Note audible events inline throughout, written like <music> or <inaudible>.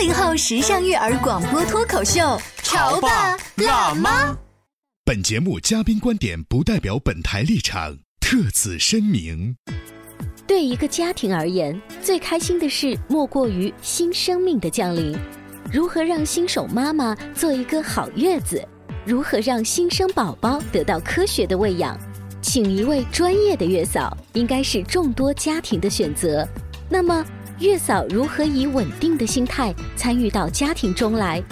八零后时尚育儿广播脱口秀，潮爸辣妈。本节目嘉宾观点不代表本台立场，特此声明。对一个家庭而言，最开心的事莫过于新生命的降临。如何让新手妈妈做一个好月子？如何让新生宝宝得到科学的喂养？请一位专业的月嫂，应该是众多家庭的选择。那么，月嫂如何以稳定的心态参与到家庭中来？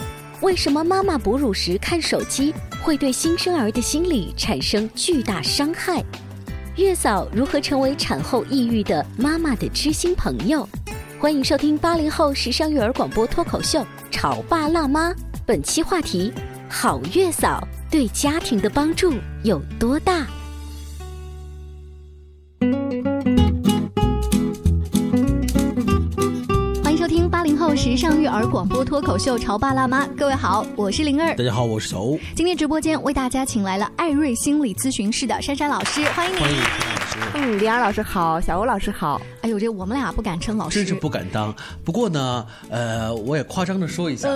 为什么妈妈哺乳时看手机会对新生儿的心理产生巨大伤害？月嫂如何成为产后抑郁的妈妈的知心朋友？欢迎收听八零后时尚育儿广播脱口秀《潮爸辣妈》，本期话题。好月嫂对家庭的帮助有多大？零后时尚育儿广播脱口秀《潮爸辣妈》，各位好，我是灵儿，大家好，我是小欧。今天直播间为大家请来了艾瑞心理咨询室的珊珊老师，欢迎你。欢迎嗯，灵儿老师好，小欧老师好。哎呦，这我们俩不敢称老师，真是不敢当。不过呢，呃，我也夸张的说一下，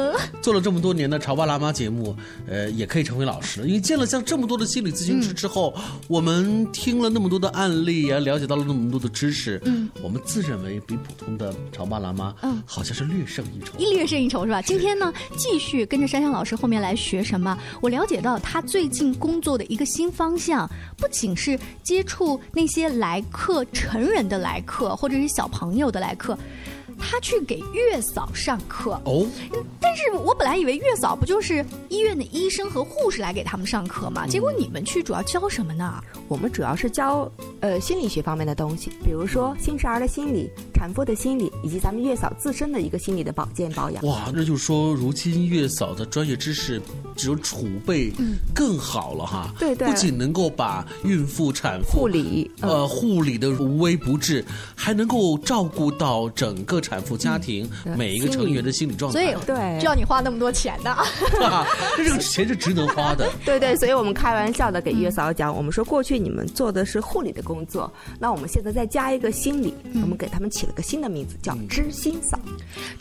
做了这么多年的《潮爸辣妈》节目，呃，也可以成为老师了。因为见了像这么多的心理咨询师之后，我们听了那么多的案例啊，了解到了那么多的知识，嗯，我们自认为比普通的潮爸辣妈，嗯，好像是略胜一筹，一略胜一筹是吧？今天呢，继续跟着珊珊老师后面来学什么？我了解到他最近工作的一个新方向，不仅是接触那些来客成人的来客，或者是小朋友的来客。他去给月嫂上课哦，但是我本来以为月嫂不就是医院的医生和护士来给他们上课嘛？结果你们去主要教什么呢？我们主要是教呃心理学方面的东西，比如说新生儿的心理、产妇的心理，以及咱们月嫂自身的一个心理的保健保养。哇，那就是说，如今月嫂的专业知识只有储备更好了哈。对对，不仅能够把孕妇、产妇护理呃护理的无微不至，还能够照顾到整个。产妇家庭每一个成员的心理状态，所以对，就要你花那么多钱的，<laughs> 这个钱是值得花的。<laughs> 对对，所以我们开玩笑的给月嫂讲，我们说过去你们做的是护理的工作，那我们现在再加一个心理，我们给他们起了个新的名字，叫知心嫂。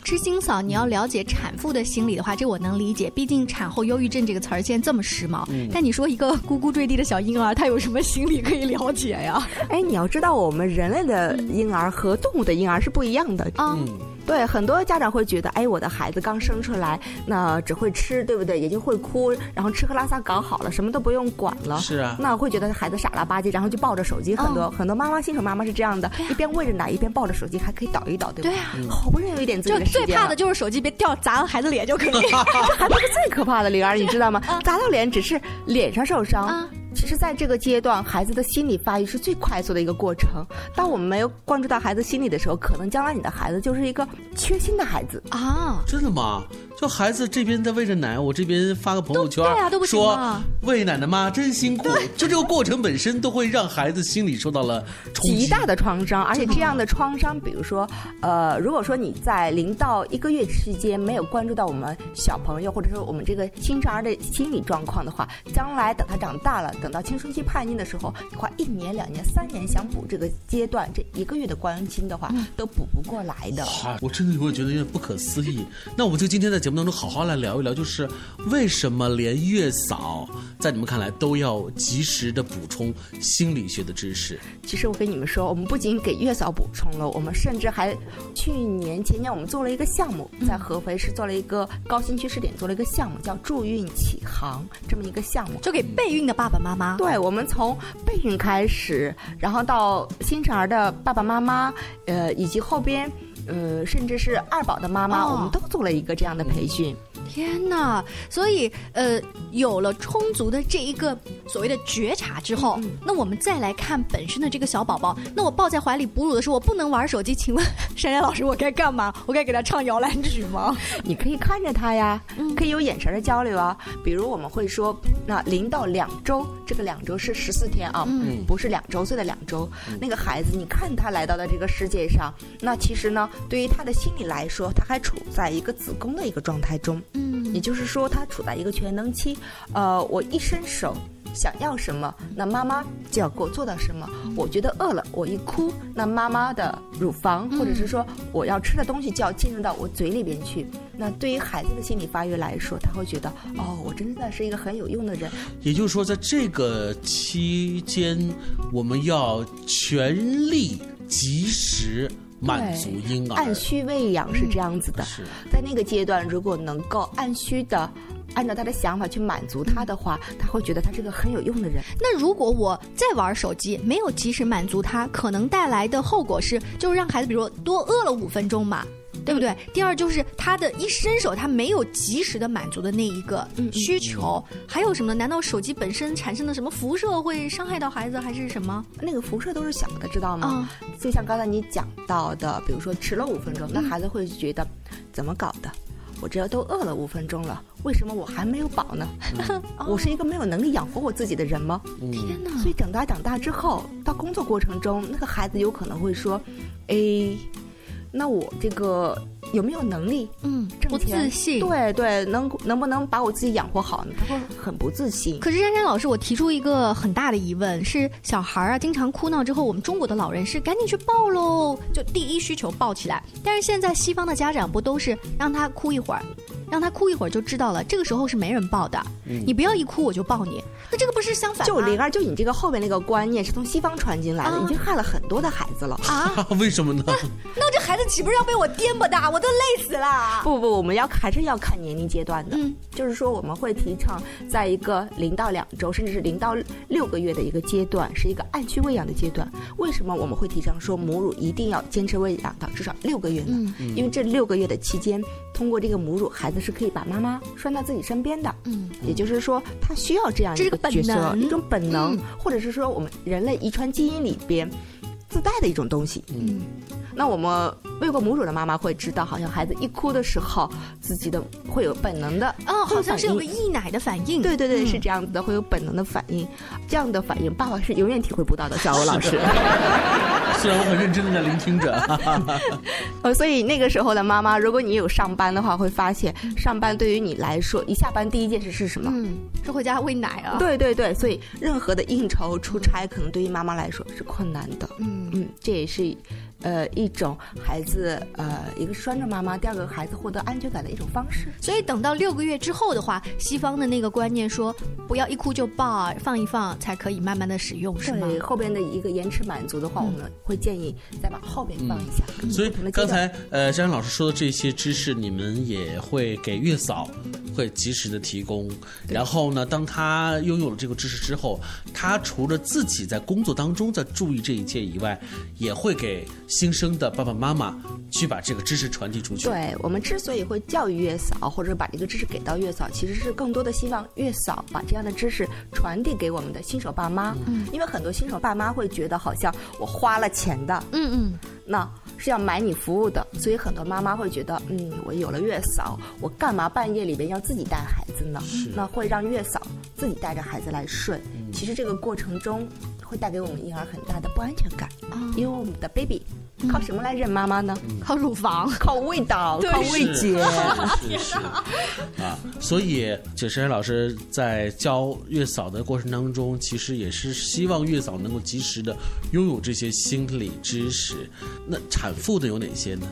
知心嫂，你要了解产妇的心理的话，这我能理解，毕竟产后忧郁症这个词儿现在这么时髦。但你说一个咕咕坠地的小婴儿，<laughs> 他有什么心理可以了解呀？哎，你要知道，我们人类的婴儿和动物的婴儿是不一样的啊。嗯，对，很多家长会觉得，哎，我的孩子刚生出来，那只会吃，对不对？也就会哭，然后吃喝拉撒搞好了，什么都不用管了。是啊，那会觉得孩子傻了吧唧，然后就抱着手机。很多很多妈妈，新手妈妈是这样的，<laughs> 一边喂着奶，一边抱着手机，还可以倒一倒，对吧？对啊，好不容易有一点自己的时间。最怕的就是手机别掉砸了孩子脸就可以。这 <laughs> <laughs> 还不是最可怕的，灵儿，你知道吗？砸到脸只是脸上受伤。其实，在这个阶段，孩子的心理发育是最快速的一个过程。当我们没有关注到孩子心理的时候，可能将来你的孩子就是一个缺心的孩子啊！真的吗？就孩子这边在喂着奶，我这边发个朋友圈，说喂奶的妈真辛苦。就这个过程本身都会让孩子心理受到了极大的创伤，而且这样的创伤，比如说，呃，如果说你在零到一个月期间没有关注到我们小朋友或者说我们这个新生儿的心理状况的话，将来等他长大了。等到青春期叛逆的时候，你花一年、两年、三年想补这个阶段这一个月的关心的话，都补不过来的。我真的会觉得有点不可思议。那我们就今天的节目当中好好来聊一聊，就是为什么连月嫂在你们看来都要及时的补充心理学的知识？其实我跟你们说，我们不仅给月嫂补充了，我们甚至还去年、前年我们做了一个项目，在合肥市做了一个高新区试点，做了一个项目叫助孕启航这么一个项目，就给备孕的爸爸妈妈。妈妈。对，我们从备孕开始，然后到新生儿的爸爸妈妈，呃，以及后边，呃，甚至是二宝的妈妈，哦我们都做了一个这样的培训。天哪！所以呃，有了充足的这一个所谓的觉察之后，那我们再来看本身的这个小宝宝。那我抱在怀里哺乳的时候，我不能玩手机，请问 <laughs> 珊珊老师，我该干嘛？我该给他唱摇篮曲吗？<laughs> 你可以看着他呀，可以有眼神的交流啊。比如我们会说，那零到两周，这个两周是十四天啊，嗯不是两周岁的两周。那个孩子，你看他来到了这个世界上，那其实呢，对于他的心理来说，他还处在一个子宫的一个状态中，嗯也就是说，他处在一个全能期。呃，我一伸手。想要什么，那妈妈就要给我做到什么。我觉得饿了，我一哭，那妈妈的乳房或者是说我要吃的东西就要进入到我嘴里边去。那对于孩子的心理发育来说，他会觉得哦，我真的是一个很有用的人。也就是说，在这个期间，我们要全力及时满足婴儿。按需喂养是这样子的，是在那个阶段，如果能够按需的。按照他的想法去满足他的话，他会觉得他是个很有用的人。那如果我再玩手机，没有及时满足他，可能带来的后果是，就是让孩子比如说多饿了五分钟嘛。对不对？第二就是他的一伸手，他没有及时的满足的那一个需求，还有什么呢？难道手机本身产生的什么辐射会伤害到孩子，还是什么？那个辐射都是小的，知道吗？啊就像刚才你讲到的，比如说迟了五分钟，那孩子会觉得怎么搞的？我这都饿了五分钟了，为什么我还没有饱呢？<laughs> 我是一个没有能力养活我自己的人吗？天哪！所以等他长大之后，到工作过程中，那个孩子有可能会说：“哎，那我这个有没有能力嗯，不？自信。对对，能能不能把我自己养活好呢？”他会很不自信。可是珊珊老师，我提出一个很大的疑问：是小孩儿啊，经常哭闹之后，我们中国的老人是赶紧去抱喽，就第一需求抱起来。但是现在西方的家长不都是让他哭一会儿，让他哭一会儿就知道了，这个时候是没人抱的。你不要一哭我就抱你，那这个不是相反吗？就灵儿，就你这个后面那个观念是从西方传进来的，啊已经害了很多的孩子了。啊，<laughs> 为什么呢？那这孩子岂不是要被我颠簸大？我都累死了。不不，我们要还是要看年龄阶段的。嗯，就是说我们会提倡，在一个零到两周，甚至是零到六个月的一个阶段，是一个按需喂养的阶段。为什么我们会提倡说母乳一定要坚持喂养到至少六个月呢？嗯因为这六个月的期间，通过这个母乳，孩子是可以把妈妈拴到自己身边的。嗯，也就是说，他需要这样一个角色，能一种本能，嗯或者是说我们人类遗传基因里边自带的一种东西。嗯，那我们喂过母乳的妈妈会知道，好像孩子一哭的时候，自己的会有本能的哦，好像是有个溢奶的反应。对对对，嗯是这样子的，会有本能的反应。这样的反应，爸爸是永远体会不到的，小欧老师。<laughs> 虽然我很认真的在聆听着，哈哈哈呃，所以那个时候的妈妈，如果你有上班的话，会发现上班对于你来说，一下班第一件事是什么？嗯，是回家喂奶啊。，对对对，所以任何的应酬、出差，可能对于妈妈来说是困难的。嗯嗯，这也是，呃，一种孩子呃，一个拴着妈妈，第二个孩子获得安全感的一种方式。所以等到六个月之后的话，西方的那个观念说，不要一哭就抱，放一放才可以慢慢的使用，是吗？对后边的一个延迟满足的话，嗯我们会建议再往后边放一下。所以刚才呃，珊珊老师说的这些知识，你们也会给月嫂会及时的提供。然后呢，当他拥有了这个知识之后，他除了自己在工作当中在注意这一切以外，也会给新生的爸爸妈妈去把这个知识传递出去。对我们之所以会教育月嫂，或者把这个知识给到月嫂，其实是更多的希望月嫂把这样的知识传递给我们的新手爸妈。嗯，因为很多新手爸妈会觉得，好像我花了钱的，嗯嗯，那是要买你服务的，所以很多妈妈会觉得，嗯，我有了月嫂，我干嘛半夜里边要自己带孩子呢？那会让月嫂自己带着孩子来睡。其实这个过程中会带给我们婴儿很大的不安全感，因为我们的 baby 靠什么来认妈妈呢？靠乳房。<laughs> 靠味道，靠味觉。是是啊，所以这珊珊老师在教月嫂的过程当中，其实也是希望月嫂能够及时的拥有这些心理知识。那产妇的有哪些呢？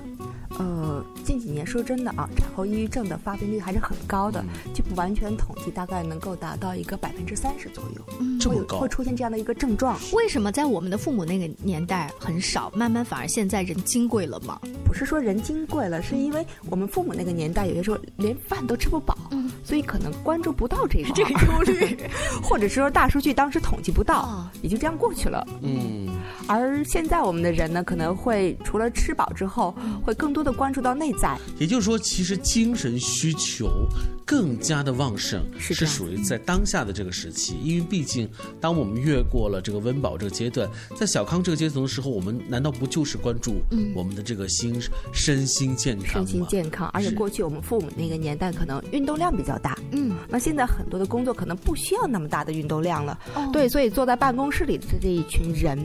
呃，近几年说真的啊，产后抑郁症的发病率还是很高的，就不完全统计，大概能够达到一个百分之三十左右，会有这么高。会出现这样的一个症状。为什么在我们的父母那个年代很少，慢慢反而现在人金贵了吗？不是说人金贵了，是因为我们父母那个年代，有些时候连饭都吃不饱，所以可能关注不到这个 <laughs> 这个忧虑，<laughs> 或者说大数据当时统计不到，哦也就这样过去了。嗯，而现在我们的人呢，可能会除了吃饱之后，会更多的关注到内在。也就是说，其实精神需求更加的旺盛，是属于在当下的这个时期。因为毕竟，当我们越过了这个温饱这个阶段，在小康这个阶层的时候，我们难道不就是关注我们的这个心、身心健康身？心健康，而且过去我们父母那个年代可能运动量比较大，嗯，那现在很多的工作可能不需要那么大的运动量了，哦对，所以坐在办公室里的这一群人，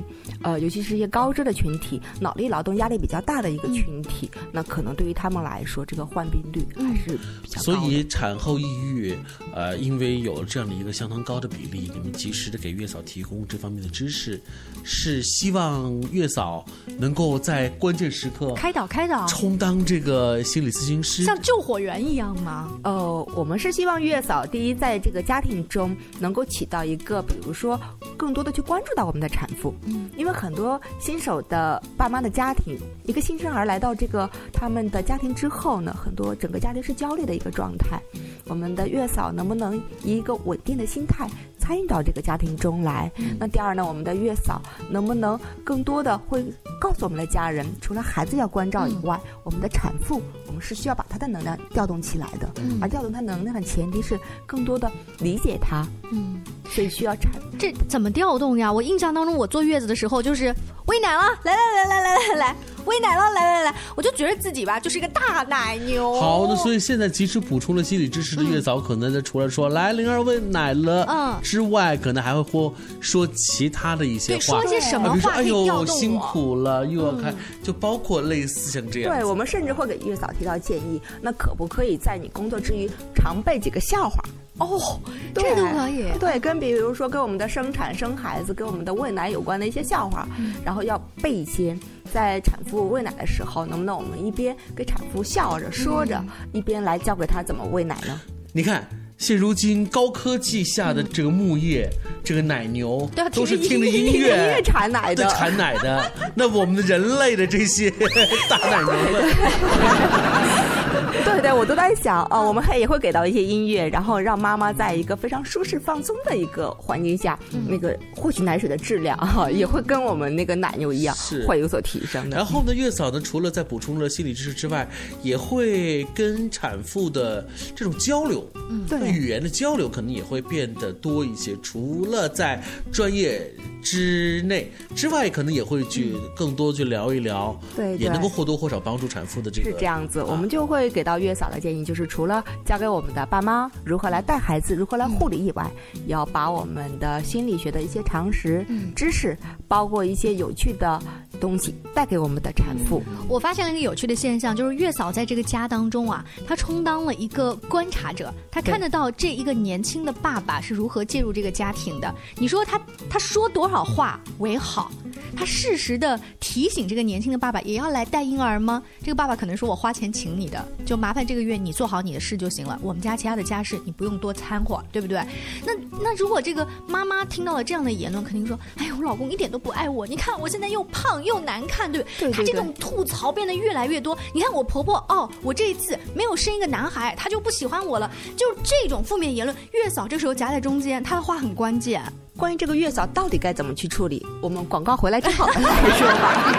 呃，尤其是一些高知的群体，脑力劳动压力比较大的一个群体，那可能对于他们来说，这个患病率还是比较高的。所以产后抑郁，呃，因为有了这样的一个相当高的比例，你们及时的给月嫂提供这方面的知识，是希望月嫂能够在关键时刻开导开导，充当这个心理咨询师。像救火员一样吗？呃，我们是希望月嫂第一，在这个家庭中能够起到一个，比如说更多的去关注到我们的产妇，嗯，因为很多新手的爸妈的家庭，一个新生儿来到这个他们的家庭之后呢，很多整个家庭是焦虑的一个状态。我们的月嫂能不能以一个稳定的心态参与到这个家庭中来？那第二呢，我们的月嫂能不能更多的会告诉我们的家人，除了孩子要关照以外，我们的产妇，我们是需要把她的能量调动起来的。而调动她能量的前提是更多的理解她，嗯，所以需要产这怎么调动呀？我印象当中，我坐月子的时候就是喂奶了，来来来来来来来，喂奶了，来来来，我就觉得自己吧就是一个大奶牛。好，的所以现在及时补充了心理知识的月嫂，可能在除了说“来灵儿喂奶了”嗯之外，可能还会或说其他的一些对，话说一。些什么啊比如说，话哎可以调动我？呦，辛苦了，又要开，就包括类似像这样。对我们甚至会给月嫂提到建议，那可不可以在你工作之余常备几个笑话？哦，这都可以。对，跟比如说跟我们的生产、生孩子、跟我们的喂奶有关的一些笑话，然后要背一些。在产妇喂奶的时候，能不能我们一边给产妇笑着说着，一边来教给她怎么喂奶呢？你看，现如今高科技下的这个牧业，这个奶牛都是听着音音乐乐产奶的，产奶的。那我们的人类的这些 <laughs> 大奶牛们，<laughs> 对对，我都在想，呃，<laughs> 我们还也会给到一些音乐，然后让妈妈在一个非常舒适放松的一个环境下，那个获取奶水的质量啊，也会跟我们那个奶牛一样是，会有所提升的。然后呢，月嫂呢，除了在补充了心理知识之外，也会跟产妇的这种交流，嗯，对语言的交流可能也会变得多一些。除了在专业之内之外，可能也会去更多去聊一聊，对对也能够或多或少帮助产妇的这个。是这样子，我们就会给到月嫂的建议，就是除了教给我们的爸妈如何来带孩子、如何来护理以外，要把我们的心理学的一些常识、知识，包括一些有趣的东西带给我们的产妇。我发现了一个有趣的现象，就是月嫂在这个家当中啊，她充当了一个观察者，她看得到这一个年轻的爸爸是如何介入这个家庭的。你说他他说多少话为好？他适时的提醒这个年轻的爸爸也要来带婴儿吗？这个爸爸可能说我花钱请你的，就麻烦这个月你做好你的事就行了，我们家其他的家事你不用多掺和，对不对？那那如果这个妈妈听到了这样的言论，肯定说，哎呀，我老公一点都不爱我，你看我现在又胖又难看，对不对对他这种吐槽变得越来越多。你看我婆婆哦，我这一次没有生一个男孩，她就不喜欢我了，就是这种负面言论，月嫂这时候夹在中间，她的话很关键。关于这个月嫂到底该怎么去处理，我们广告回来之后再 <laughs> 说吧。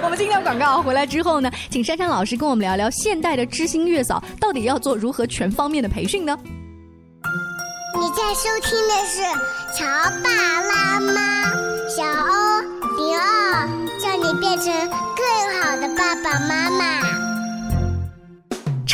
<laughs> 我们今天广告回来之后呢，请珊珊老师跟我们聊聊现代的知心月嫂到底要做如何全方面的培训呢？你在收听的是《乔爸拉妈》，小欧零二，叫你变成更好的爸爸妈妈。《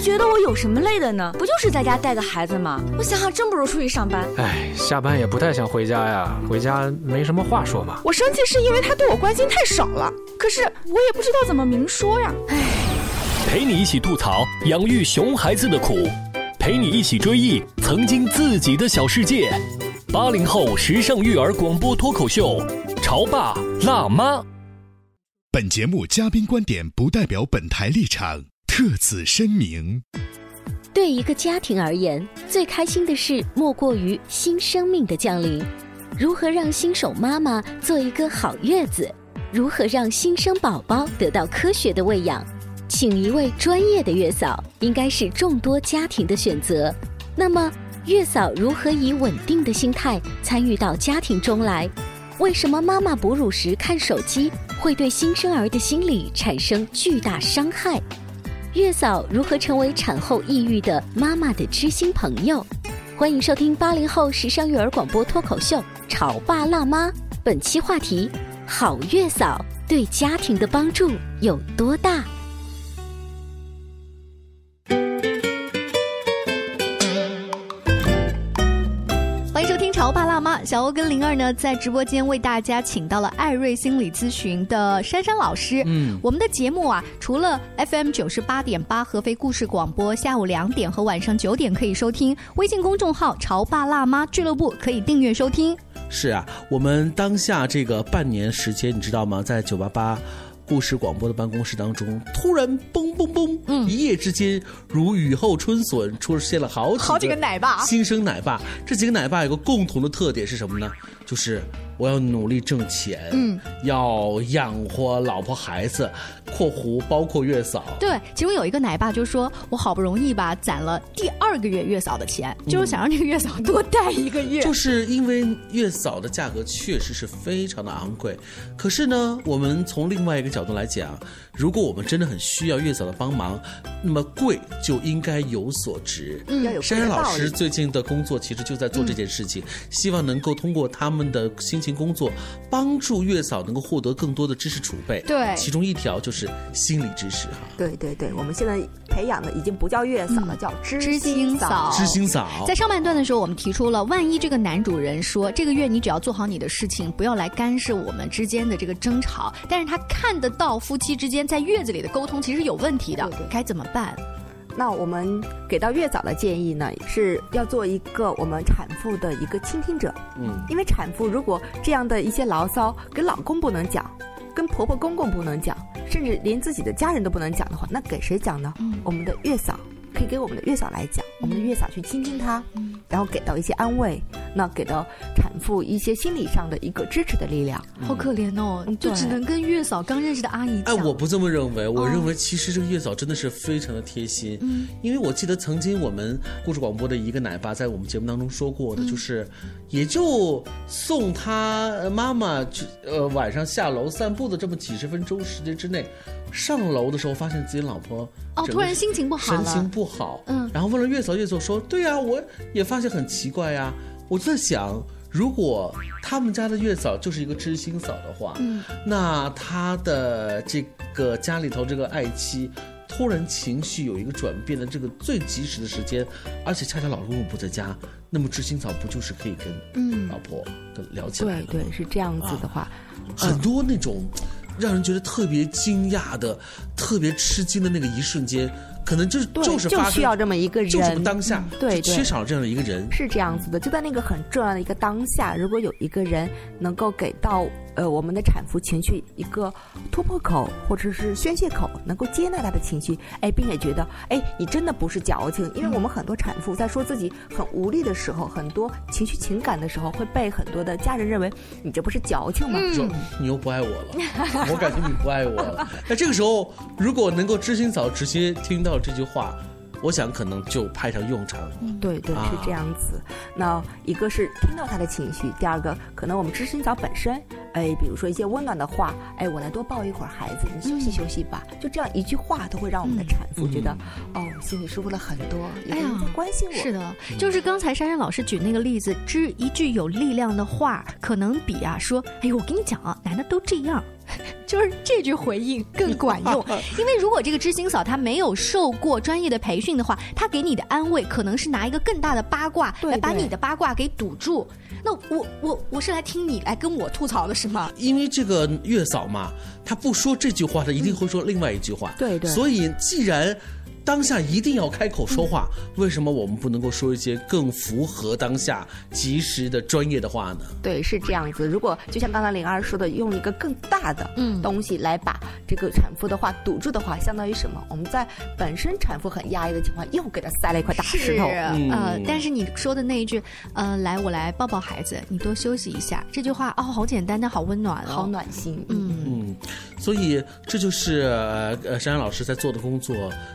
他觉得我有什么累的呢？不就是在家带个孩子吗？我想想，真不如出去上班。哎，下班也不太想回家呀，回家没什么话说嘛。我生气是因为他对我关心太少了，可是我也不知道怎么明说呀。哎陪你一起吐槽养育熊孩子的苦，陪你一起追忆曾经自己的小世界。八零后时尚育儿广播脱口秀，潮爸辣妈。本节目嘉宾观点不代表本台立场，特此声明。对一个家庭而言，最开心的事莫过于新生命的降临。如何让新手妈妈做一个好月子？如何让新生宝宝得到科学的喂养？请一位专业的月嫂，应该是众多家庭的选择。那么，月嫂如何以稳定的心态参与到家庭中来？为什么妈妈哺乳时看手机会对新生儿的心理产生巨大伤害？月嫂如何成为产后抑郁的妈妈的知心朋友？欢迎收听八零后时尚育儿广播脱口秀《潮爸辣妈》，本期话题：好月嫂对家庭的帮助有多大？小欧跟灵儿呢，在直播间为大家请到了艾瑞心理咨询的珊珊老师。嗯，我们的节目啊，除了 FM 九十八点八合肥故事广播，下午两点和晚上九点可以收听；微信公众号“潮爸辣妈俱乐部”可以订阅收听。是啊，我们当下这个半年时间，你知道吗？在九八八。故事广播的办公室当中，突然嘣嘣嘣，嗯，一夜之间如雨后春笋，出现了好几好几个奶爸，新生奶爸。这几个奶爸有个共同的特点是什么呢？就是。我要努力挣钱，嗯，要养活老婆孩子（括弧包括月嫂）。对，其中有一个奶爸就说：“我好不容易吧攒了第二个月月嫂的钱，就是想让这个月嫂多带一个月。”就是因为月嫂的价格确实是非常的昂贵，可是呢，我们从另外一个角度来讲，如果我们真的很需要月嫂的帮忙，那么贵就应该有所值。嗯，要有珊珊老师最近的工作其实就在做这件事情，希望能够通过他们的辛勤。工作帮助月嫂能够获得更多的知识储备，对，其中一条就是心理知识哈。对对对，我们现在培养的已经不叫月嫂了，叫知心嫂。知心嫂。在上半段的时候，我们提出了，万一这个男主人说这个月你只要做好你的事情，不要来干涉我们之间的这个争吵，但是他看得到夫妻之间在月子里的沟通其实有问题的，该怎么办？那我们给到月嫂的建议呢，是要做一个我们产妇的一个倾听者。嗯，因为产妇如果这样的一些牢骚跟老公不能讲，跟婆婆公公不能讲，甚至连自己的家人都不能讲的话，那给谁讲呢？我们的月嫂。可以给我们的月嫂来讲，我们的月嫂去倾听她，然后给到一些安慰，那给到产妇一些心理上的一个支持的力量。好可怜哦，就只能跟月嫂刚认识的阿姨讲。哎，我不这么认为，我认为其实这个月嫂真的是非常的贴心。嗯，因为我记得曾经我们故事广播的一个奶爸在我们节目当中说过的，就是也就送他妈妈去呃晚上下楼散步的这么几十分钟时间之内。上楼的时候，发现自己老婆哦，突然心情不好神情不好。嗯，然后问了月嫂，月嫂说：“对呀，我也发现很奇怪呀。我在想，如果他们家的月嫂就是一个知心嫂的话，嗯，那他的这个家里头这个爱妻突然情绪有一个转变的这个最及时的时间，而且恰恰老公公不在家，那么知心嫂不就是可以跟嗯老婆跟聊起来了？对对，是这样子的话，很多那种。”让人觉得特别惊讶的、特别吃惊的那个一瞬间，可能就是就是就需要这么一个人，就是当下，对，缺少这样的一个人，是这样子的。就在那个很重要的一个当下，如果有一个人能够给到。呃，我们的产妇情绪一个突破口或者是宣泄口，能够接纳她的情绪，哎，并且觉得，哎，你真的不是矫情，因为我们很多产妇在说自己很无力的时候，很多情绪情感的时候，会被很多的家人认为你这不是矫情吗？说你又不爱我了，我感觉你不爱我了。那这个时候，如果能够知心嫂直接听到这句话。我想可能就派上用场。对对，是这样子。那一个是听到他的情绪，第二个可能我们知心嫂本身，哎，比如说一些温暖的话，哎，我来多抱一会儿孩子，你休息休息吧。就这样一句话，都会让我们的产妇觉得，哦，心里舒服了很多。哎呀，关心我。是的，就是刚才珊珊老师举那个例子，知一句有力量的话，可能比啊说，哎呦，我跟你讲啊，男的都这样。<laughs> 就是这句回应更管用，<laughs> 因为如果这个知心嫂她没有受过专业的培训的话，她给你的安慰可能是拿一个更大的八卦来把你的八卦给堵住。那我我我是来听你来跟我吐槽的是吗？因为这个月嫂嘛，她不说这句话，她一定会说另外一句话。对对。所以既然当下一定要开口说话，为什么我们不能够说一些更符合当下、及时的专业的话呢？对，是这样子。如果就像刚才灵儿说的，用一个更大的东西来把这个产妇的话堵住的话，相当于什么？我们在本身产妇很压抑的情况，又给她塞了一块大石头。呃，但是你说的那一句，呃，来，我来抱抱孩子，你多休息一下，这句话哦，好简单，但好温暖，好暖心。嗯嗯，所以这就是呃珊珊老师在做的工作，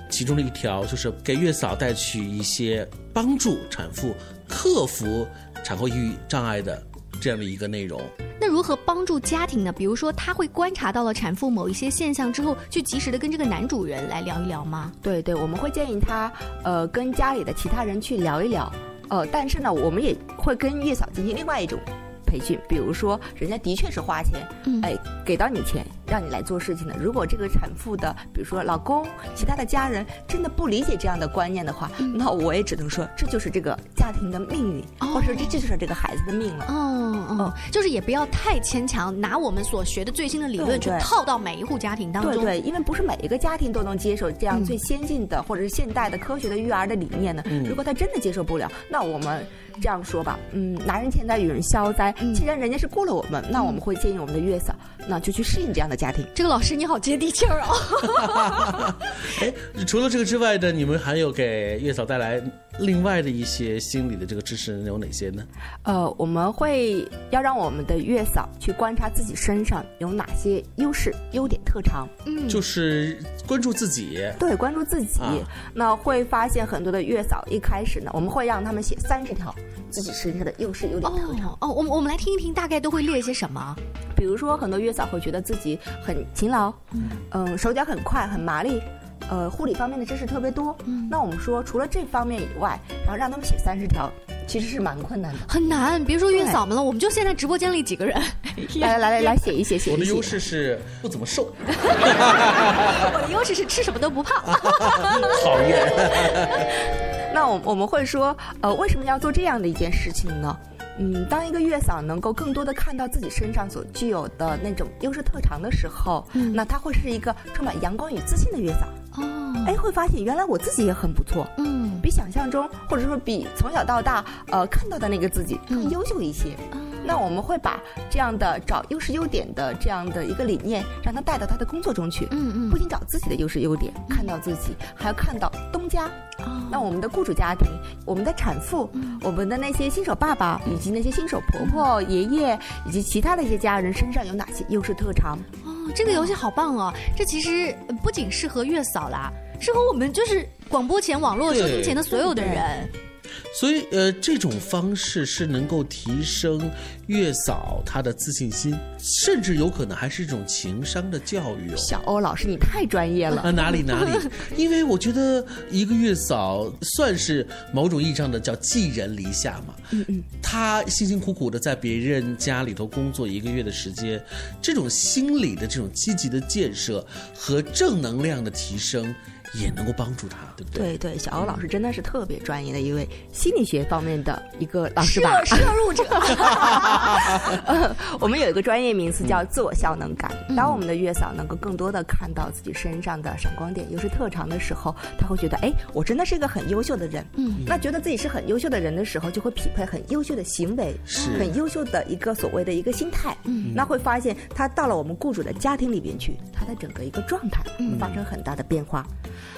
其中的一条就是给月嫂带去一些帮助产妇克服产后抑郁障碍的这样的一个内容。那如何帮助家庭呢？比如说，他会观察到了产妇某一些现象之后，去及时的跟这个男主人来聊一聊吗？对对，我们会建议他，呃，跟家里的其他人去聊一聊。呃，但是呢，我们也会跟月嫂进行另外一种。培训，比如说，人家的确是花钱，哎，给到你钱，让你来做事情的。如果这个产妇的，比如说老公、其他的家人，真的不理解这样的观念的话，那我也只能说，这就是这个家庭的命运，或者说这这就是这个孩子的命了。哦哦，就是也不要太牵强，拿我们所学的最新的理论去套到每一户家庭当中。对对，因为不是每一个家庭都能接受这样最先进的或者是现代的科学的育儿的理念的。如果他真的接受不了，那我们。这样说吧，嗯，拿人钱财与人消灾。既然人家是雇了我们，那我们会建议我们的月嫂，那就去适应这样的家庭。这个老师你好接地气儿啊！<laughs> <laughs> 哎，除了这个之外的，你们还有给月嫂带来另外的一些心理的这个知识有哪些呢？呃，我们会要让我们的月嫂去观察自己身上有哪些优势、优点、特长。嗯，就是关注自己。对，关注自己。那会发现很多的月嫂一开始呢，我们会让他们写三十条。自己身上的优势优点特长哦，我们我们来听一听，大概都会列些什么？比如说，很多月嫂会觉得自己很勤劳，嗯，手脚很快，很麻利，呃，护理方面的知识特别多。嗯那我们说，除了这方面以外，然后让他们写三十条，其实是蛮困难的，很难。别说月嫂们了，我们就现在直播间里几个人，<laughs> 来来来来写一写，写我的优势是不怎么瘦，<laughs> 我的优势是吃什么都不胖，<laughs> 讨厌。那我我们会说，呃，为什么要做这样的一件事情呢？嗯，当一个月嫂能够更多的看到自己身上所具有的那种优势特长的时候，嗯那她会是一个充满阳光与自信的月嫂。哦，哎，会发现原来我自己也很不错。嗯，比想象中，或者说比从小到大，呃，看到的那个自己更优秀一些。那我们会把这样的找优势优点的这样的一个理念，让他带到他的工作中去。嗯嗯，不仅找自己的优势优点，看到自己，还要看到东家。那我们的雇主家庭，我们的产妇，我们的那些新手爸爸，以及那些新手婆婆、爷爷，以及其他的一些家人身上有哪些优势特长？哦，这个游戏好棒哦！这其实不仅适合月嫂啦，适合我们就是广播前、网络收听前的所有的人。所以，呃，这种方式是能够提升月嫂她的自信心，甚至有可能还是一种情商的教育哦。小欧老师，你太专业了啊！哪里哪里？<laughs> 因为我觉得一个月嫂算是某种意义上的叫寄人篱下嘛。嗯嗯。她辛辛苦苦的在别人家里头工作一个月的时间，这种心理的这种积极的建设和正能量的提升。也能够帮助他，对不对？对对，小欧老师真的是特别专业的一位心理学方面的一个老师吧？摄入者。<laughs> 我们有一个专业名词叫自我效能感。当我们的月嫂能够更多的看到自己身上的闪光点、又是特长的时候，他会觉得，哎，我真的是一个很优秀的人。嗯。那觉得自己是很优秀的人的时候，就会匹配很优秀的行为，是很优秀的一个所谓的一个心态。嗯。那会发现，他到了我们雇主的家庭里边去，他的整个一个状态会发生很大的变化。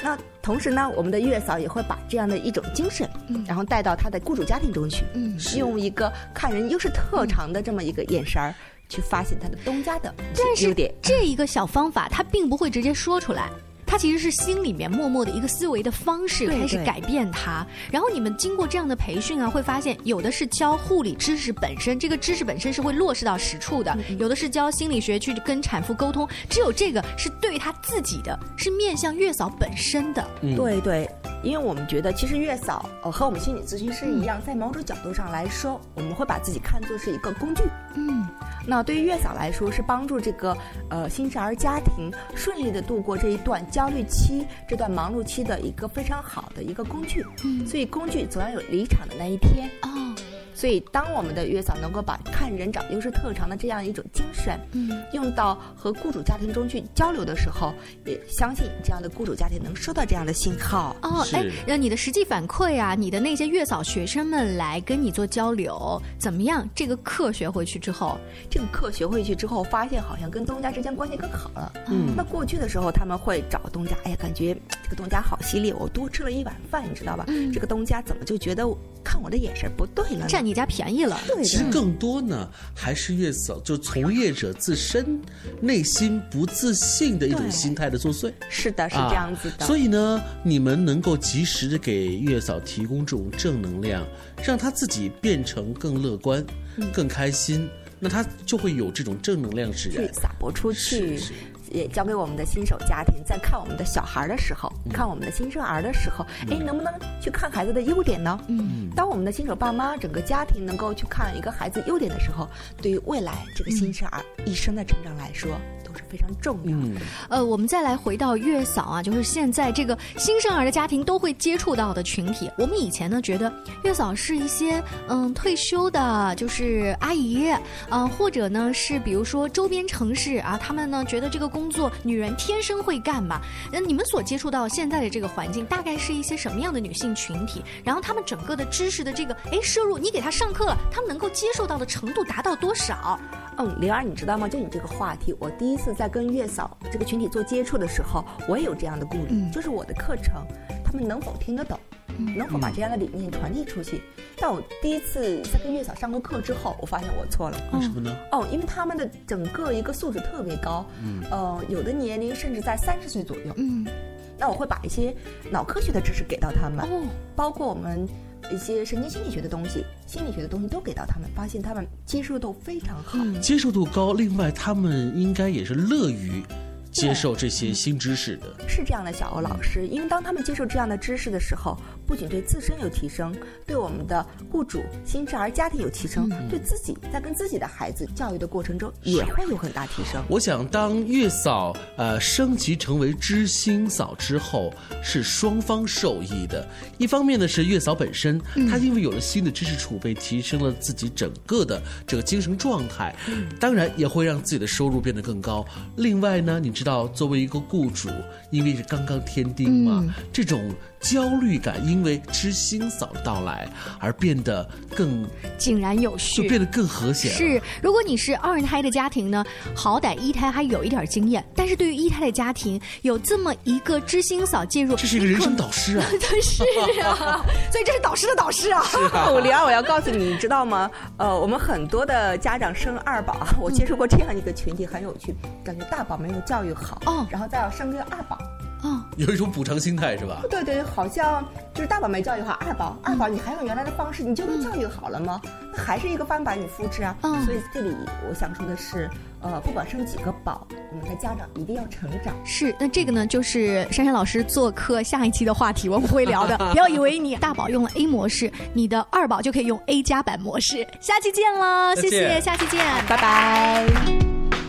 那同时呢，我们的月嫂也会把这样的一种精神，然后带到她的雇主家庭中去，嗯用一个看人优势特长的这么一个眼神儿，去发现他的东家的优点。这一个小方法，他并不会直接说出来。他其实是心里面默默的一个思维的方式开始改变他，然后你们经过这样的培训啊，会发现有的是教护理知识本身，这个知识本身是会落实到实处的；有的是教心理学去跟产妇沟通，只有这个是对他自己的，是面向月嫂本身的。对对，因为我们觉得其实月嫂呃和我们心理咨询师一样，在某种角度上来说，我们会把自己看作是一个工具。嗯，那对于月嫂来说，是帮助这个呃新生儿家庭顺利的度过这一段。焦虑期这段忙碌期的一个非常好的一个工具，嗯，所以工具总要有离场的那一天哦。所以，当我们的月嫂能够把看人长优势特长的这样一种精神，嗯，用到和雇主家庭中去交流的时候，也相信这样的雇主家庭能收到这样的信号。哦，哎是，让你的实际反馈啊，你的那些月嫂学生们来跟你做交流，怎么样？这个课学回去之后，这个课学回去之后，发现好像跟东家之间关系更好了。嗯那过去的时候，他们会找东家，哎呀，感觉这个东家好犀利，我多吃了一碗饭，你知道吧？嗯这个东家怎么就觉得我看我的眼神不对了？占你家便宜了。对，其实更多呢，还是月嫂就从业者自身内心不自信的一种心态的作祟。是的，是这样子的。啊所以呢，你们能够及时的给月嫂提供这种正能量，让她自己变成更乐观、嗯更开心，那她就会有这种正能量使去然。撒播出去是是，也交给我们的新手家庭，在看我们的小孩的时候，嗯。看我们的新生儿的时候，哎，能不能去看孩子的优点呢？嗯，当我们的新手爸妈整个家庭能够去看一个孩子优点的时候，对于未来这个新生儿一生的成长来说都是非常重要的。嗯，呃，我们再来回到月嫂啊，就是现在这个新生儿的家庭都会接触到的群体。我们以前呢觉得月嫂是一些嗯退休的，就是阿姨，啊、或者呢是比如说周边城市啊，他们呢觉得这个工作女人天生会干嘛？那你们所接触到现在的这个环境，大概是一些什么样的女性群体？然后他们整个的知识的这个哎摄入，你给他上课了，他们能够接受到的程度达到多少？嗯，灵儿，你知道吗？就你这个话题，我第一次在跟月嫂这个群体做接触的时候，我也有这样的顾虑，嗯就是我的课程，他们能否听得懂？能否把这样的理念传递出去？但我第一次在跟月嫂上过课之后，我发现我错了。为什么呢？哦，因为他们的整个一个素质特别高，嗯呃，有的年龄甚至在三十岁左右。嗯，那我会把一些脑科学的知识给到他们，哦，包括我们一些神经心理学的东西、心理学的东西都给到他们，发现他们接受度非常好。接受度高，另外他们应该也是乐于接受这些新知识的。是这样的，小欧老师，因为当他们接受这样的知识的时候，不仅对自身有提升，对我们的雇主、新生儿家庭有提升，对自己在跟自己的孩子教育的过程中也会有很大提升。我想，当月嫂呃升级成为知心嫂之后，是双方受益的。一方面呢是月嫂本身，她因为有了新的知识储备，提升了自己整个的这个精神状态，当然也会让自己的收入变得更高。另外呢，你知道，作为一个雇主，因为是刚刚添丁嘛，这种焦虑感因为知心嫂的到来而变得更井然有序，就变得更和谐了。是，如果你是二胎的家庭呢，好歹一胎还有一点经验，但是对于一胎的家庭，有这么一个知心嫂介入，这是一个人生导师啊！<laughs> 对，是啊，所以这是导师的导师啊。<laughs> 我李二，我要告诉你，你知道吗？呃，我们很多的家长生二宝，我接触过这样一个群体，很有趣，感觉大宝没有教育好，哦然后再要生个二宝。哦，有一种补偿心态是吧？对对，好像就是大宝没教育好，二宝二宝你还用原来的方式，你就能教育好了吗？那还是一个翻版你复制啊。嗯所以这里我想说的是，呃，不管生几个宝，我们的家长一定要成长。是，那这个呢，就是珊珊老师做客下一期的话题，我们会聊的。<laughs> 不要以为你大宝用了 A 模式，你的二宝就可以用 A 加版模式。下期见喽，谢谢，下期见，拜拜。